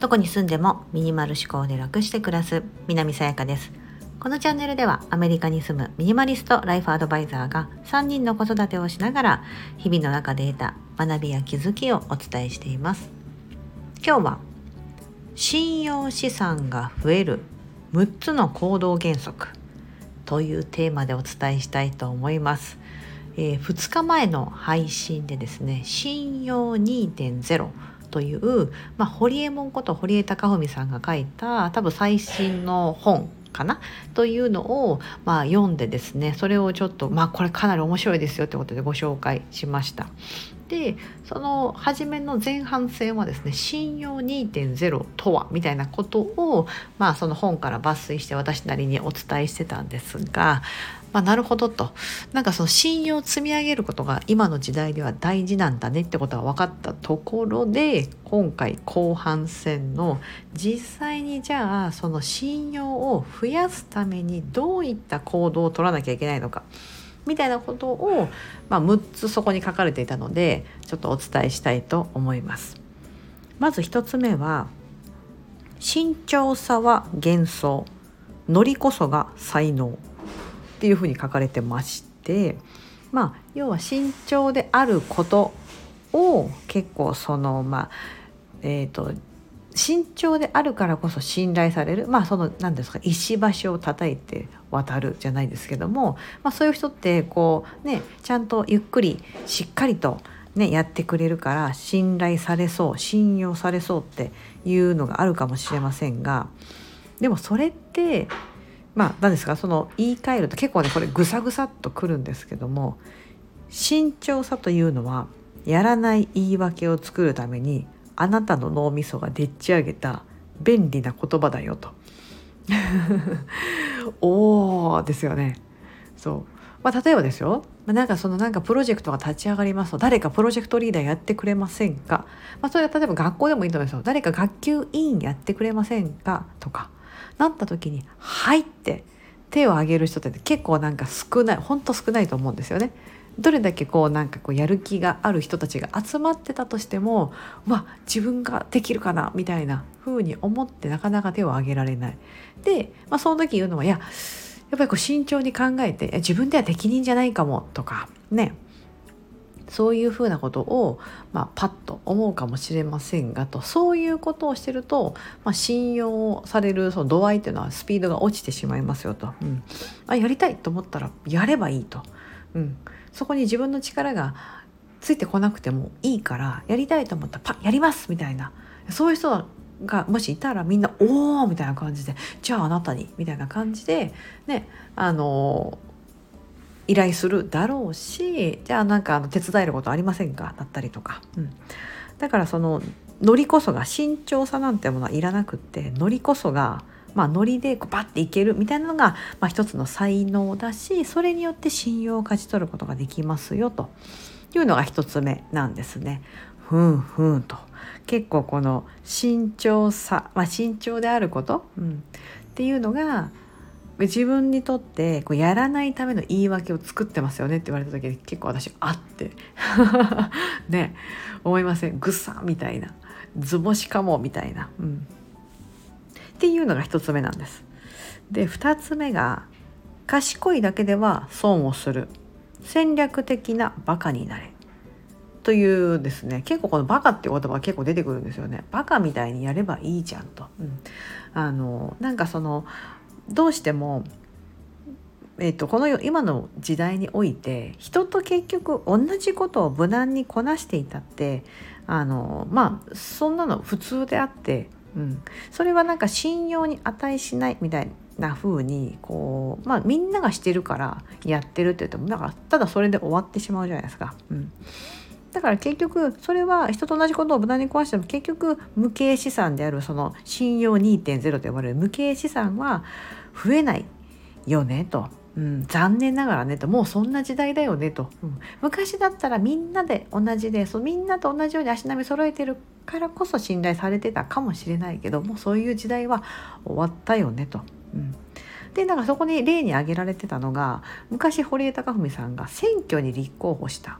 どこに住んでもミニマル思考で楽して暮らす南さやかです。このチャンネルではアメリカに住むミニマリストライフアドバイザーが3人の子育てをしながら日々の中で得た学びや気づきをお伝えしています。今日は信用資産が増える6つの行動原則というテーマでお伝えしたいと思います、えー、2日前の配信でですね信用2.0という、まあ、堀江門こと堀江貴文さんが書いた多分最新の本かな？というのを、まあ、読んでですねそれをちょっと、まあ、これかなり面白いですよってことでご紹介しました。でその初めの前半戦はですね「信用2.0とは」みたいなことを、まあ、その本から抜粋して私なりにお伝えしてたんですがまあ、なるほどと。なんかその信用を積み上げることが今の時代では大事なんだねってことが分かったところで今回後半戦の実際にじゃあその信用を増やすためにどういった行動を取らなきゃいけないのか。みたいなことを、まあ、6つそこに書かれていたのでちょっとお伝えしたいと思います。まず1つ目は慎重さは幻想ノリこそが才能っていうふうに書かれてましてまあ要は慎重であることを結構そのまあえっ、ー、と慎重であるからこそ信頼されるまあその何ですか石橋を叩いて渡るじゃないですけども、まあ、そういう人ってこうねちゃんとゆっくりしっかりとね、やってくれるから信頼されそう信用されそうっていうのがあるかもしれませんがでもそれってまあ何ですかその言い換えると結構ねこれぐさぐさっとくるんですけども慎重さというのはやらない言い訳を作るためにあなたの脳みそがでっち上げた便利な言葉だよと。おーですよね。そう。まあ、例えばですよ、ま、なんかそのなんかプロジェクトが立ち上がりますと。誰かプロジェクトリーダーやってくれませんか、まあ、それは例えば学校でもいいと思いますよ。誰か学級委員やってくれませんか？とか。なった時に「はい」って手を挙げる人って結構なんか少ないほんと少ないと思うんですよね。どれだけこうなんかこうやる気がある人たちが集まってたとしてもわ自分ができるかなみたいな風に思ってなかなか手を挙げられない。で、まあ、その時言うのはいややっぱりこう慎重に考えて自分では適任じゃないかもとかね。そういうふうなことを、まあ、パッと思うかもしれませんがと。そういうことをしてると、まあ、信用されるその度合いというのはスピードが落ちてしまいますよと、うん、あやりたいと思ったらやればいいと、うん、そこに自分の力がついてこなくてもいいからやりたいと思ったらパッやりますみたいなそういう人がもしいたらみんな「おお!」みたいな感じで「じゃああなたに」みたいな感じでねあの依頼するだろうしじゃあなんかあの手伝えることありませんかだったりとか、うん、だからそのノリこそが慎重さなんてものはいらなくってノリこそがまあ、ノリでこうバッていけるみたいなのが、まあ、一つの才能だしそれによって信用を勝ち取ることができますよと。いうのが一つ目なんですね。ふんふんと。結構この慎重さ、まあ、慎重であること、うん、っていうのが自分にとってこうやらないための言い訳を作ってますよねって言われた時に結構私あって。ね。思いません。ぐさみたいな。図星かもみたいな、うん、っていうのが一つ目なんです。で二つ目が賢いだけでは損をする。戦略的なバカになれ。というですね。結構このバカっていう言葉が結構出てくるんですよね。バカみたいにやればいいじゃんと、うん、あのなんかそのどうしても、えーと、この今の時代において人と結局同じことを無難にこなしていたってあのまあそんなの普通であって、うん、それはなんか信用に値しないみたいな風にこうまあみんながしてるからやってるって言ってもなんかただそれで終わってしまうじゃないですか。うん。だから結局それは人と同じことを無駄に壊しても結局無形資産であるその信用2.0と呼ばれる無形資産は増えない。よねと。うん、残念ながらねともうそんな時代だよねと、うん、昔だったらみんなで同じでそうみんなと同じように足並み揃えてるからこそ信頼されてたかもしれないけどもうそういう時代は終わったよねと。うんでなんかそこに例に挙げられてたのが昔堀江貴文さんが選挙に立候補したっ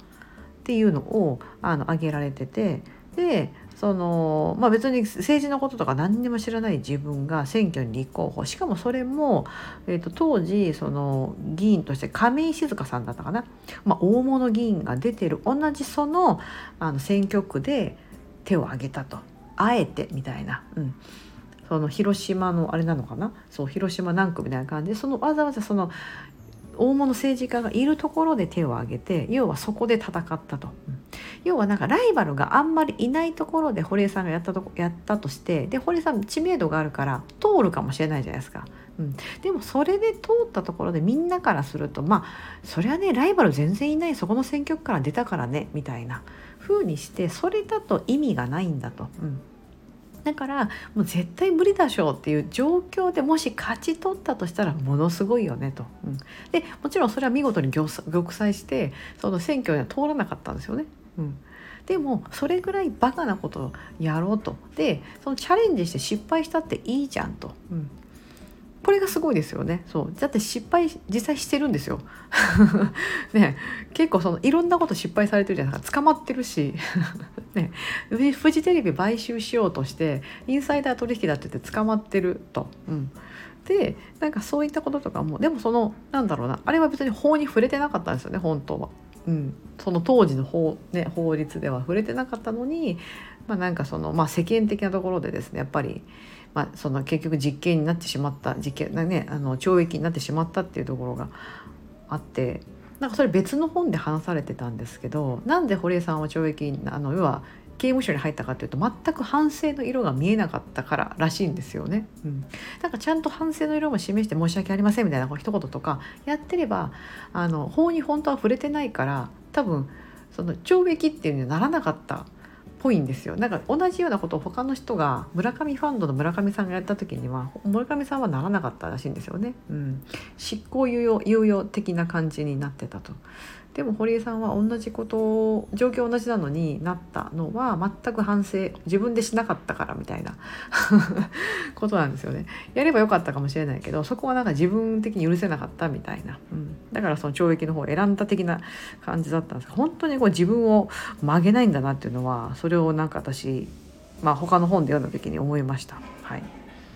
ていうのをあの挙げられててでそのまあ、別に政治のこととか何にも知らない自分が選挙に立候補。しかもそれも、えーと、当時その議員として亀井静香さんだったかな、まあ、大物議員が出てる。同じそのあの選挙区で手を挙げたと。あえてみたいな。うん。その広島のあれなのかな。そう広島南区みたいな感じでそのわざわざその大物政治家がいるところで手を挙げて要はそこで戦ったと。要はなんかライバルがあんまりいないところで堀江さんがやったとやったとしてで堀江さん知名度があるから通るかもしれないじゃないですか。うん、でもそれで通ったところでみんなからするとまあそれはねライバル全然いないそこの選挙区から出たからねみたいな風にしてそれだと意味がないんだと。うんだからもう絶対無理だしょうっていう状況でもし勝ち取ったとしたらものすごいよねと。うん、でもちろんそれは見事に玉砕してその選挙には通らなかったんですよね。うん、でもそれぐらいバカなことをやろうと。でそのチャレンジして失敗したっていいじゃんと、うん、これがすごいですよね。そう。だって失敗実際してるんですよ。ね。結構そのいろんなこと失敗されてるじゃないですか。捕まってるし。ね。フジテレビ買収しようとしてインサイダー取引だって言って捕まってると。うん。でなんかそういったこととかもでもそのなんだろうな。あれは別に法に触れてなかったんですよね本当は。うん、その当時の法,、ね、法律では触れてなかったのに、まあ、なんかその、まあ、世間的なところでですねやっぱりまあ、その結局実刑になってしまった実刑、ね、あの懲役になってしまったっていうところがあってなんかそれ別の本で話されてたんですけどなんで堀江さんは懲役あの要は刑務所に入ったかというと全く反省の色が見えなかったかららしいんですよね。うん、なんかちゃんと反省の色も示して申し訳ありませんみたいな一言とかやってればあの法に本当は触れてないから多分その懲役っていうにはならなかったぽいんですよなんか同じようなことを他の人が村上ファンドの村上さんがやった時には村上さんはならなかったらしいんですよね。うん、執行猶予猶予的な感じになってたと。でも堀江さんは同じことを状況同じなのになったのは全く反省自分でしなかったからみたいな ことなんですよね。やればよかったかもしれないけどそこはなんか自分的に許せなかったみたいな、うん、だからその懲役の方を選んだ的な感じだったんですが本当にこう自分を曲げないんだなっていうのはそれをなんか私、まあ、他の本で読んだ時に思いました。はい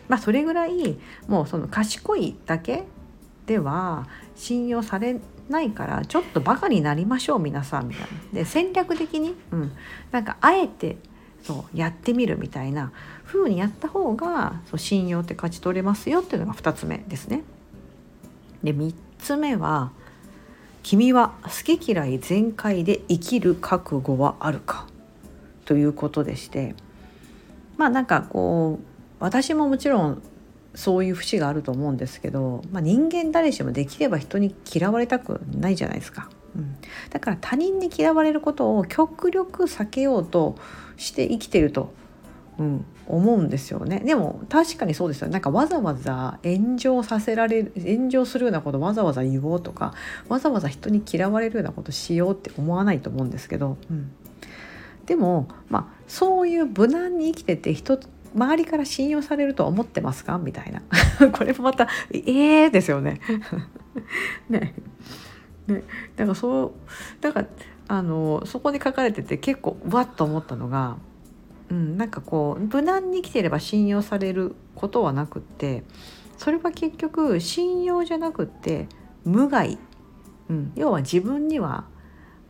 まあ、それぐらいもうその賢いだけでは信用されないからちょっとバカになりましょう皆さんみたいな。で戦略的に、うん、なんかあえてそうやってみるみたいな風にやった方がそう信用って勝ち取れますよっていうのが2つ目ですね。で3つ目は「君は好き嫌い全開で生きる覚悟はあるか?」ということでしてまあなんかこう私ももちろんそういう節があると思うんですけど、まあ、人間誰しもできれば人に嫌われたくないじゃないですか。うん、だから他人に嫌われることを極力避けようとして生きてると、うん、思うんですよね。でも確かにそうですよなんかわざわざ炎上させられる炎上するようなことわざわざ言おうとかわざわざ人に嫌われるようなことしようって思わないと思うんですけど、うん、でもまあそういう無難に生きてて人周りから信用されると思ってますか？みたいな。これもまた「ええー」ですよね。ね。ね。だからそうだからあのそこに書かれてて結構わっと思ったのが、うん、なんかこう無難に生きていれば信用されることはなくってそれは結局信用じゃなくって無害、うん、要は自分には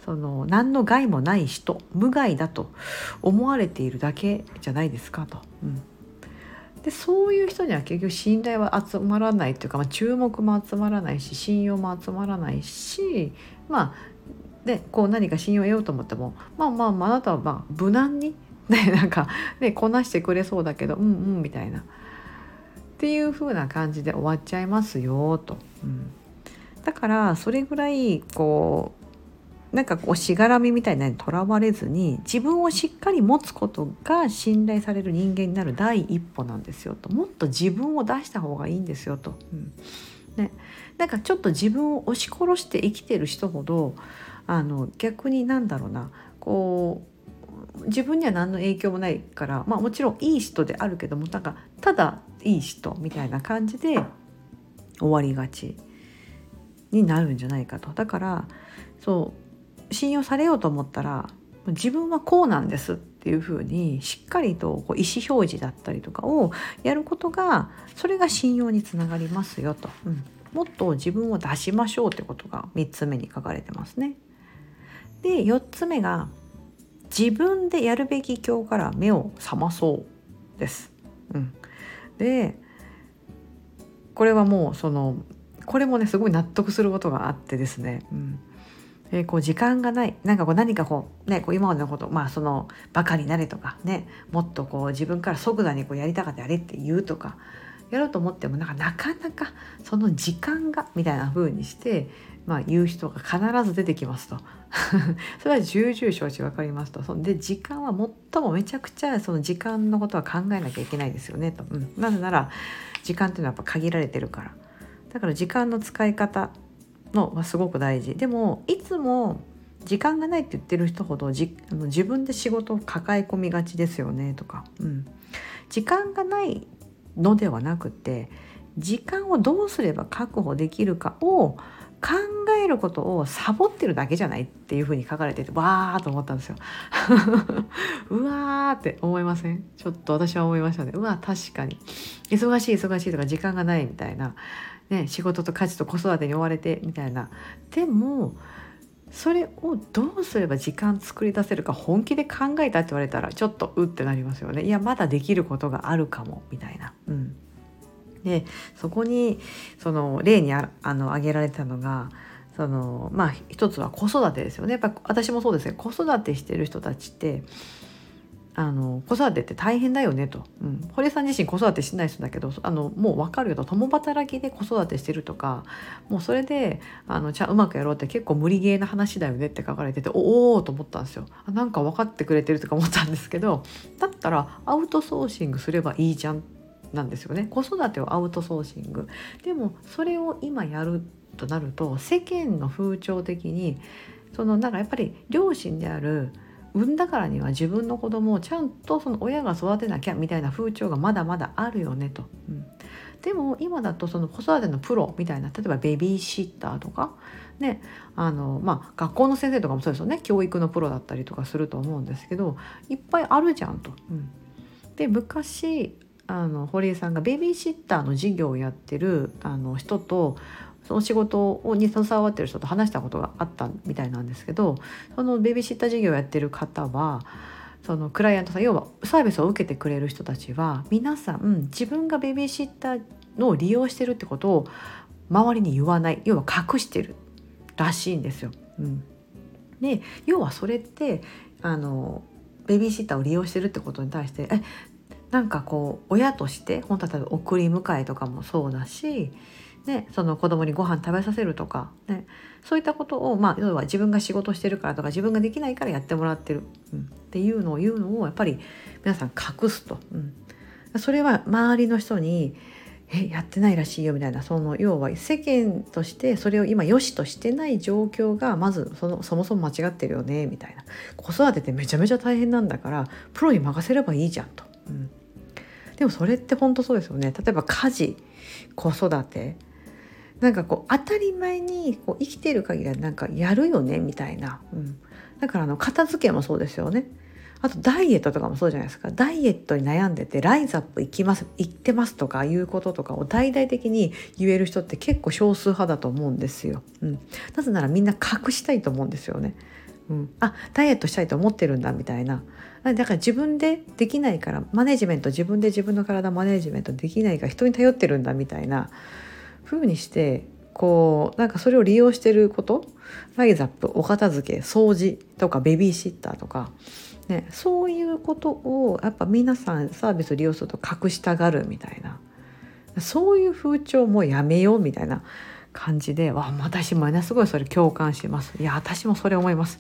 その何の害もない人無害だと思われているだけじゃないですかと。うんでそういう人には結局信頼は集まらないというか、まあ、注目も集まらないし信用も集まらないしまあでこう何か信用を得ようと思ってもまあまあ、まあ、あなたはまあ無難に、ね、なんか、ね、こなしてくれそうだけどうんうんみたいなっていう風な感じで終わっちゃいますよと。うん、だからそれぐらいこうなんかこうしがらみみたいなにとらわれずに自分をしっかり持つことが信頼される人間になる第一歩なんですよともっと自分を出した方がいいんですよと。うんね、なんかちょっと自分を押し殺して生きてる人ほどあの逆になんだろうなこう自分には何の影響もないからまあもちろんいい人であるけどもなんかただいい人みたいな感じで終わりがちになるんじゃないかと。だからそう信用されようと思ったら自分はこうなんですっていうふうにしっかりとこう意思表示だったりとかをやることがそれが信用につながりますよと、うん、もっと自分を出しましょうってことが3つ目に書かれてますね。で4つ目が自分でやるべき今日から目を覚まそうです。うん、でこれはもうそのこれもねすごい納得することがあってですね、うん。えー、こう時間がない。なんかこう何かこうねこう今までのことまあそのバカになれとかねもっとこう自分から即座にこうやりたかったやれって言うとかやろうと思ってもなんかなかなかその時間がみたいな風にしてまあ、言う人が必ず出てきますと。それは重々承知分かりますと。そんで時間は最もめちゃくちゃその時間のことは考えなきゃいけないですよねと、うん、なぜなら時間っていうのはやっぱ限られてるから。だから時間の使い方のはすごく大事。でもいつも時間がないって言ってる人ほどじあの自分で仕事を抱え込みがちですよねとか、うん、時間がないのではなくて時間をどうすれば確保できるかを考えることをサボってるだけじゃないっていうふうに書かれててわーと思ったんですよ。うわーって思いません？ちょっと私は思いましたね。うわ確かに。忙しい忙しいとか時間がないみたいな、ね、仕事と家事と子育てに追われてみたいな。でもそれをどうすれば時間作り出せるか本気で考えたって言われたらちょっとうってなりますよね。いやまだできることがあるかもみたいな。うんでそこにその例にああの挙げられたのがそのまあ一つは子育てですよねやっぱ私もそうですね子育てしてる人たちってあの子育てって大変だよねと、うん、堀江さん自身子育てしない人だけどあのもう分かるよと。共働きで子育てしてるとかもうそれであのちゃうまくやろうって結構無理ゲーな話だよねって書かれてておおと思ったんですよ。なんか分かってくれてるとか思ったんですけどだったらアウトソーシングすればいいじゃんなんですよね。子育てをアウトソーシング。でもそれを今やるとなると世間の風潮的にそのなんかやっぱり両親である産んだからには自分の子供をちゃんとその親が育てなきゃみたいな風潮がまだまだあるよねと。うん、でも今だとその子育てのプロみたいな例えばベビーシッターとか、ねあのまあ、学校の先生とかもそうですよね教育のプロだったりとかすると思うんですけどいっぱいあるじゃんと。うん、で昔あの堀江さんがベビーシッターの事業をやってるあの人とその仕事に携わってる人と話したことがあったみたいなんですけどそのベビーシッター事業をやってる方はそのクライアントさん要はサービスを受けてくれる人たちは皆さん自分がベビーシッターの利用してるってことを周りに言わない要は隠してるらしいんですよ。うん、で要はそれってあのベビーシッターを利用してるってことに対して「えなんかこう親として本当は例えば送り迎えとかもそうだし、ね、その子供にご飯食べさせるとか、ね、そういったことを、まあ、要は自分が仕事してるからとか自分ができないからやってもらってる、うん、っていうのを言うのをやっぱり皆さん隠すと。うん、それは周りの人にえやってないらしいよみたいなその要は世間としてそれを今良しとしてない状況がまずそのそもそも間違ってるよねみたいな。子育てってめちゃめちゃ大変なんだからプロに任せればいいじゃんと。うん、でもそれって本当そうですよね。例えば家事子育てなんかこう当たり前にこう生きている限りはなんかやるよねみたいな、うん、だからあの片付けもそうですよね。あとダイエットとかもそうじゃないですか。ダイエットに悩んでてライズアップ行きます行ってますとかいうこととかを大々的に言える人って結構少数派だと思うんですよ、うん、なぜならみんな隠したいと思うんですよね。うん、あダイエットしたいと思ってるんだみたいな。だから自分でできないからマネジメント自分で自分の体マネジメントできないから人に頼ってるんだみたいな。風にしてこうなんかそれを利用してることライズアップお片付け掃除とかベビーシッターとか、ね、そういうことをやっぱ皆さんサービス利用すると隠したがるみたいなそういう風潮もやめようみたいな感じでわ私もねすごいそれ共感します。いや私もそれ思います。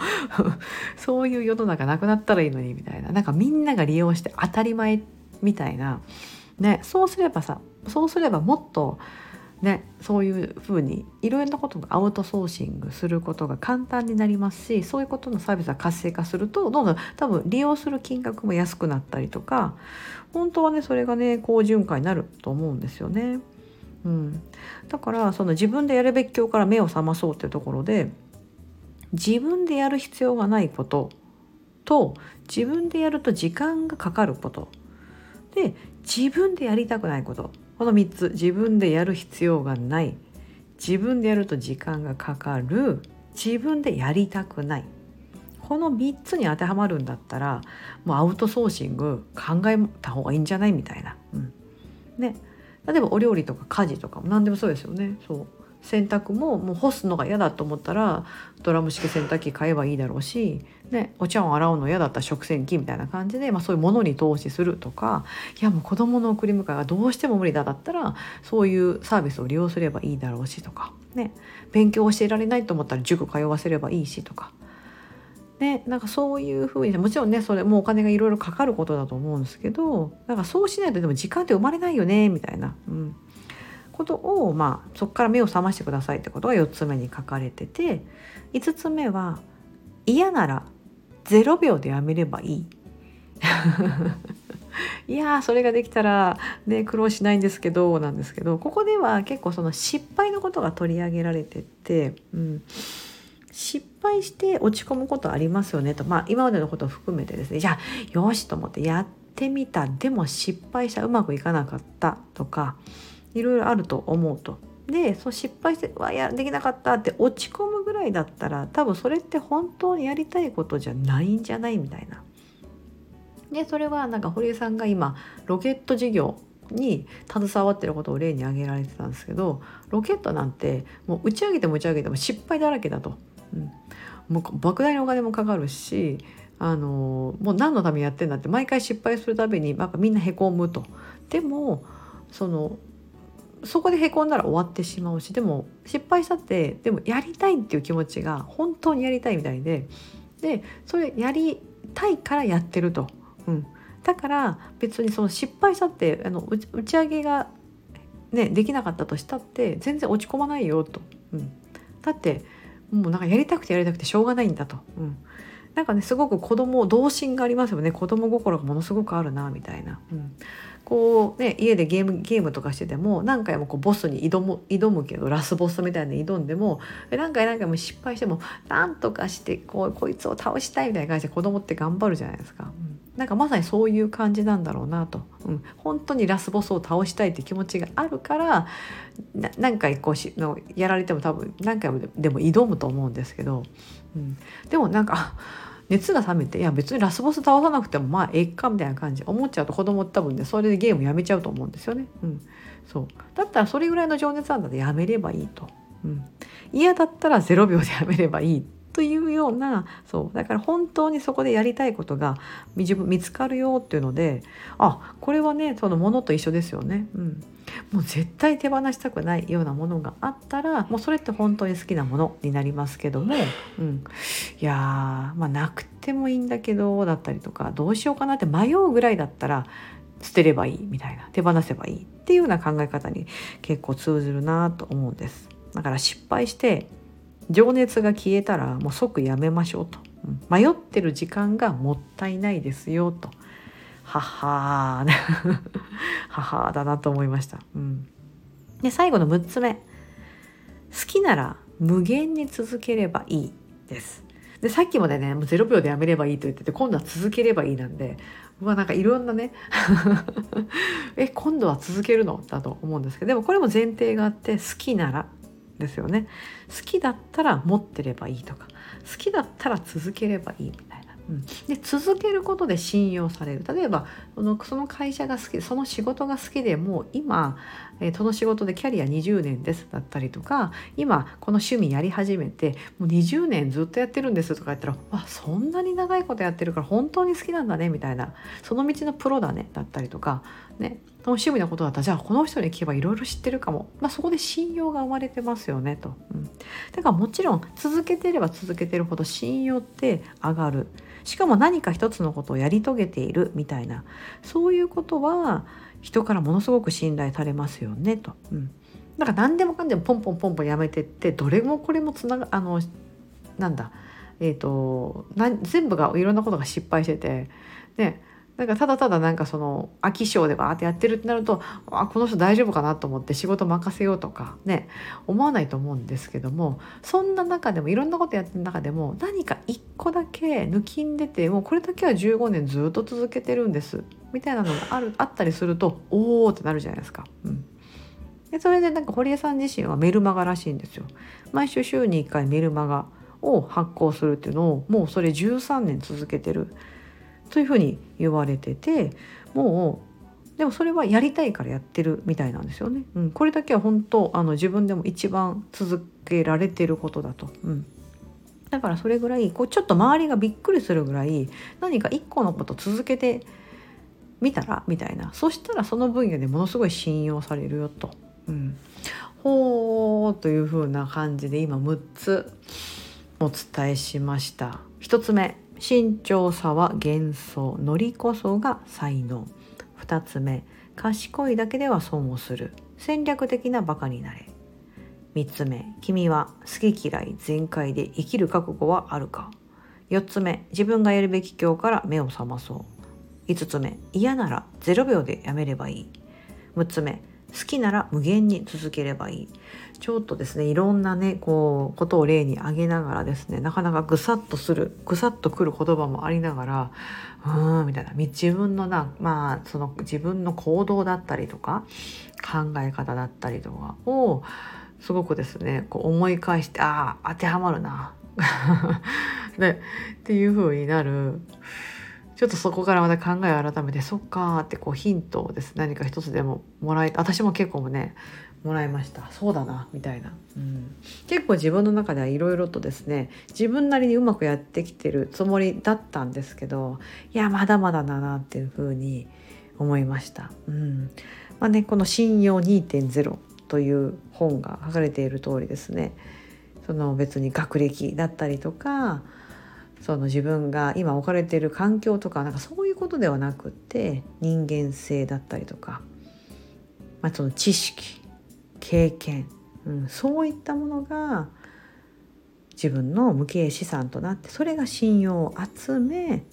そういう世の中なくなったらいいのにみたいな。なんかみんなが利用して当たり前みたいな。ねそうすればさそうすればもっとねそういうふうにいろいろなことがアウトソーシングすることが簡単になりますしそういうことのサービスが活性化するとどんどん多分利用する金額も安くなったりとか本当はねそれがね好循環になると思うんですよね。うん、だからその自分でやるべき今日から目を覚まそうっていうところで自分でやる必要がないことと自分でやると時間がかかること。で自分でやりたくないこと。この3つ自分でやる必要がない。自分でやると時間がかかる。自分でやりたくない。この3つに当てはまるんだったらもうアウトソーシング考えた方がいいんじゃないみたいな。うん、ね。例えばお料理とか家事とかも何でもそうですよね。そう。洗濯ももう干すのが嫌だと思ったらドラム式洗濯機買えばいいだろうし、ね、お茶を洗うの嫌だったら食洗機みたいな感じで、まあ、そういうものに投資するとかいやもう子どもの送り迎えがどうしても無理だだったらそういうサービスを利用すればいいだろうしとか、ね、勉強教えられないと思ったら塾通わせればいいしとか。ね、なんかそういうふうにもちろんねそれもうお金がいろいろかかることだと思うんですけどなんかそうしないとでも時間って生まれないよねみたいな、うん、ことを、まあ、そこから目を覚ましてくださいってことが4つ目に書かれてて5つ目は嫌なら0秒でやめればいい。いやそれができたらね苦労しないんですけどなんですけどここでは結構その失敗のことが取り上げられてて、うん、失敗して落ち込むことありますよねと、まあ、今までのことを含めてですね。じゃあよしと思ってやってみた。でも失敗したうまくいかなかったとかいろいろあると思うと。でそう失敗して「わやできなかった」って落ち込むぐらいだったら多分それって本当にやりたいことじゃないんじゃないみたいな。でそれはなんか堀江さんが今ロケット事業に携わってることを例に挙げられてたんですけどロケットなんてもう打ち上げても打ち上げても失敗だらけだと、うん、もう莫大なお金もかかるしあのもう何のためにやってんだって毎回失敗するたびになんかみんなへこむと。でもそのそこでへこんだら終わってしまうしでも失敗したってでもやりたいっていう気持ちが本当にやりたいみたいででそれやりたいからやってると。うん、だから別にその失敗したってあの打ち上げが、ね、できなかったとしたって全然落ち込まないよと。うん、だってもうなんかやりたくてやりたくてしょうがないんだと。うんなんかねすごく子供童心がありますよね子供心がものすごくあるなみたいな、うん、こうね家でゲームゲームとかしてても何回もこうボスに挑む挑むけどラスボスみたいに挑んでも何回何回も失敗しても何とかしてこうこいつを倒したいみたいな感じで子供って頑張るじゃないですか。うん。なんかまさにそういう感じなんだろうなと、うん、本当にラスボスを倒したいって気持ちがあるから何回こうしのやられても多分何回もでも挑むと思うんですけど、うん、でもなんか熱が冷めていや別にラスボス倒さなくてもまあええかみたいな感じ。思っちゃうと子供多分ねそれでゲームやめちゃうと思うんですよね。うん、そう。だったらそれぐらいの情熱なんだってやめればいいと。うん、嫌だったら0秒でやめればいい。というようなそうだから本当にそこでやりたいことが自分見つかるよっていうのであこれはねそのものと一緒ですよね。うんもう絶対手放したくないようなものがあったらもうそれって本当に好きなものになりますけども、うん、いやまあなくてもいいんだけどだったりとかどうしようかなって迷うぐらいだったら捨てればいいみたいな手放せばいいっていうような考え方に結構通ずるなと思うんです。だから失敗して情熱が消えたらもう即やめましょうと、うん、迷ってる時間がもったいないですよと。ははー。ははだなと思いました。うん、で最後の6つ目。好きなら無限に続ければいいです。でさっきまでねもう0秒でやめればいいと言ってて今度は続ければいいなんでうわなんかいろんなね。え今度は続けるの？だと思うんですけどでもこれも前提があって好きなら。ですよね。好きだったら持ってればいいとか好きだったら続ければいいみたいな。うん、で続けることで信用される。例えばそのその会社が好きその仕事が好きでもう今、えー、その仕事でキャリア20年ですだったりとか今この趣味やり始めてもう20年ずっとやってるんですとか言ったらわそんなに長いことやってるから本当に好きなんだねみたいな。その道のプロだねだったりとかね。その趣味のことだった。じゃあこの人に聞けばいろいろ知ってるかも、まあ、そこで信用が生まれてますよねと。うん、だからもちろん続けてれば続けてるほど信用って上がる。しかも何か一つのことをやり遂げているみたいな。そういうことは人からものすごく信頼されますよねと。うん、だから何でもかんでもポンポンポンポンやめてってどれもこれもつながあのなんだ。えーと、と全部がいろんなことが失敗してて、ね、だからただただなんかその飽き性でバーってやってるってなるとあこの人大丈夫かなと思って仕事任せようとかね思わないと思うんですけどもそんな中でもいろんなことやってる中でも何か一個だけ抜きんでてもうこれだけは15年ずっと続けてるんですみたいなのがある あったりするとおおってなるじゃないですか。うんでそれでなんか堀江さん自身はメルマガらしいんですよ。毎週週に1回メルマガを発行するっていうのをもうそれ13年続けてるというふうに言われててもうでもそれはやりたいからやってるみたいなんですよね。うん、これだけは本当あの自分でも一番続けられてることだと。うんだからそれぐらいこうちょっと周りがびっくりするぐらい何か一個のこと続けてみたらみたいなそしたらその分野でものすごい信用されるよと。うん、ほーというふうな感じで今6つお伝えしました。1つ目慎重さは幻想ノリこそが才能。2つ目賢いだけでは損をする。戦略的なバカになれ。3つ目君は好き嫌い全開で生きる覚悟はあるか。4つ目自分がやるべき今日から目を覚まそう。5つ目嫌なら0秒でやめればいい。6つ目好きなら無限に続ければいい。ちょっとですねいろんなねこうことを例に挙げながらですねなかなかぐさっとするぐさっとくる言葉もありながらうーんみたいな。自分のなまあその自分の行動だったりとか考え方だったりとかをすごくですねこう思い返してああ当てはまるな。ね、っていう風になる。ちょっとそこからまた考えを改めてそっかってこうヒントをです何か一つでももらえ私も結構もねもらいました。そうだなみたいな、うん、結構自分の中ではいろいろとですね自分なりにうまくやってきてるつもりだったんですけどいやまだまだだなっていうふうに思いました。うん。まあね、この「信用2.0」という本が書かれている通りですねその別に学歴だったりとかその自分が今置かれている環境とかなんかそういうことではなくって人間性だったりとか、まあ、その知識経験、うん、そういったものが自分の無形資産となってそれが信用を集め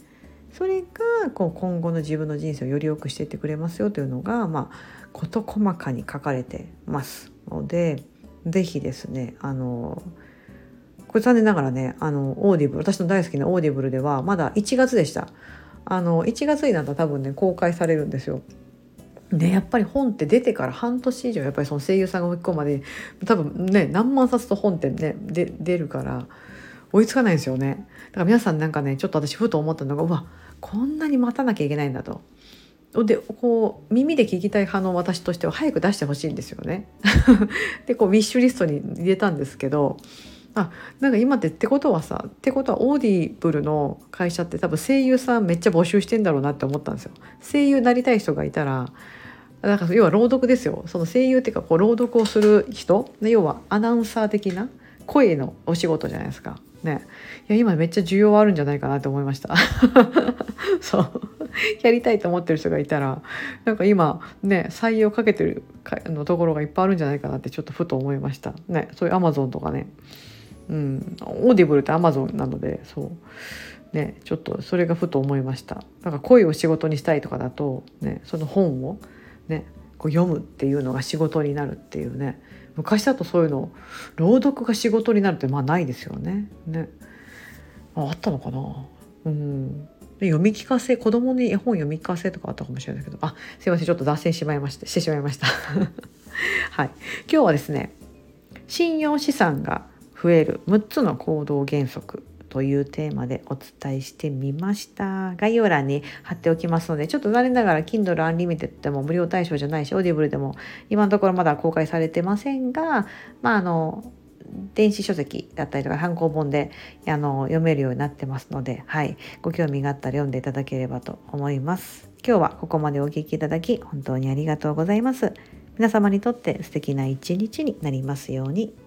それがこう今後の自分の人生をより良くしていってくれますよというのが、まあ、事細かに書かれてますので是非ですねあのこれ残念ながらねあのオーディブル私の大好きなオーディブルではまだ1月でしたあの1月になったら多分ね公開されるんですよでやっぱり本って出てから半年以上やっぱりその声優さんが吹き込まで多分ね何万冊と本ってねで出るから追いつかないんですよねだから皆さんなんかねちょっと私ふと思ったのがうわこんなに待たなきゃいけないんだと。でこう耳で聞きたい派の私としては早く出してほしいんですよね。でこうウィッシュリストに入れたんですけどあなんか今ってってことはさってことはオーディブルの会社って多分声優さんめっちゃ募集してんだろうなって思ったんですよ。声優なりたい人がいたらだか要は朗読ですよその声優っていうかこう朗読をする人要はアナウンサー的な声のお仕事じゃないですか。ね、いや今めっちゃ需要あるんじゃないかなって思いました。そうやりたいと思ってる人がいたらなんか今ね採用かけてるのところがいっぱいあるんじゃないかなってちょっとふと思いました。ねそういうアマゾンとかねうん、オーディブルってアマゾンなのでそう。ねちょっとそれがふと思いました。なんか声を仕事にしたいとかだと、ね、その本をねこう読むっていうのが仕事になるっていうね。昔だとそういうの朗読が仕事になるってまあないですよね。ね。あったのかな。うん。読み聞かせ子供に絵本読み聞かせとかあったかもしれないけど。あすいません。ちょっと脱線しまいましてしてしまいました。はい。今日はですね信用資産が増える6つの行動原則というテーマでお伝えしてみました概要欄に貼っておきますのでちょっと残念ながら Kindle Unlimited でも無料対象じゃないし Audible でも今のところまだ公開されてませんがまああの電子書籍だったりとか単行本であの読めるようになってますので、はい、ご興味があったら読んでいただければと思います。今日はここまでお聴きいただき本当にありがとうございます。皆様にとって素敵な一日になりますように。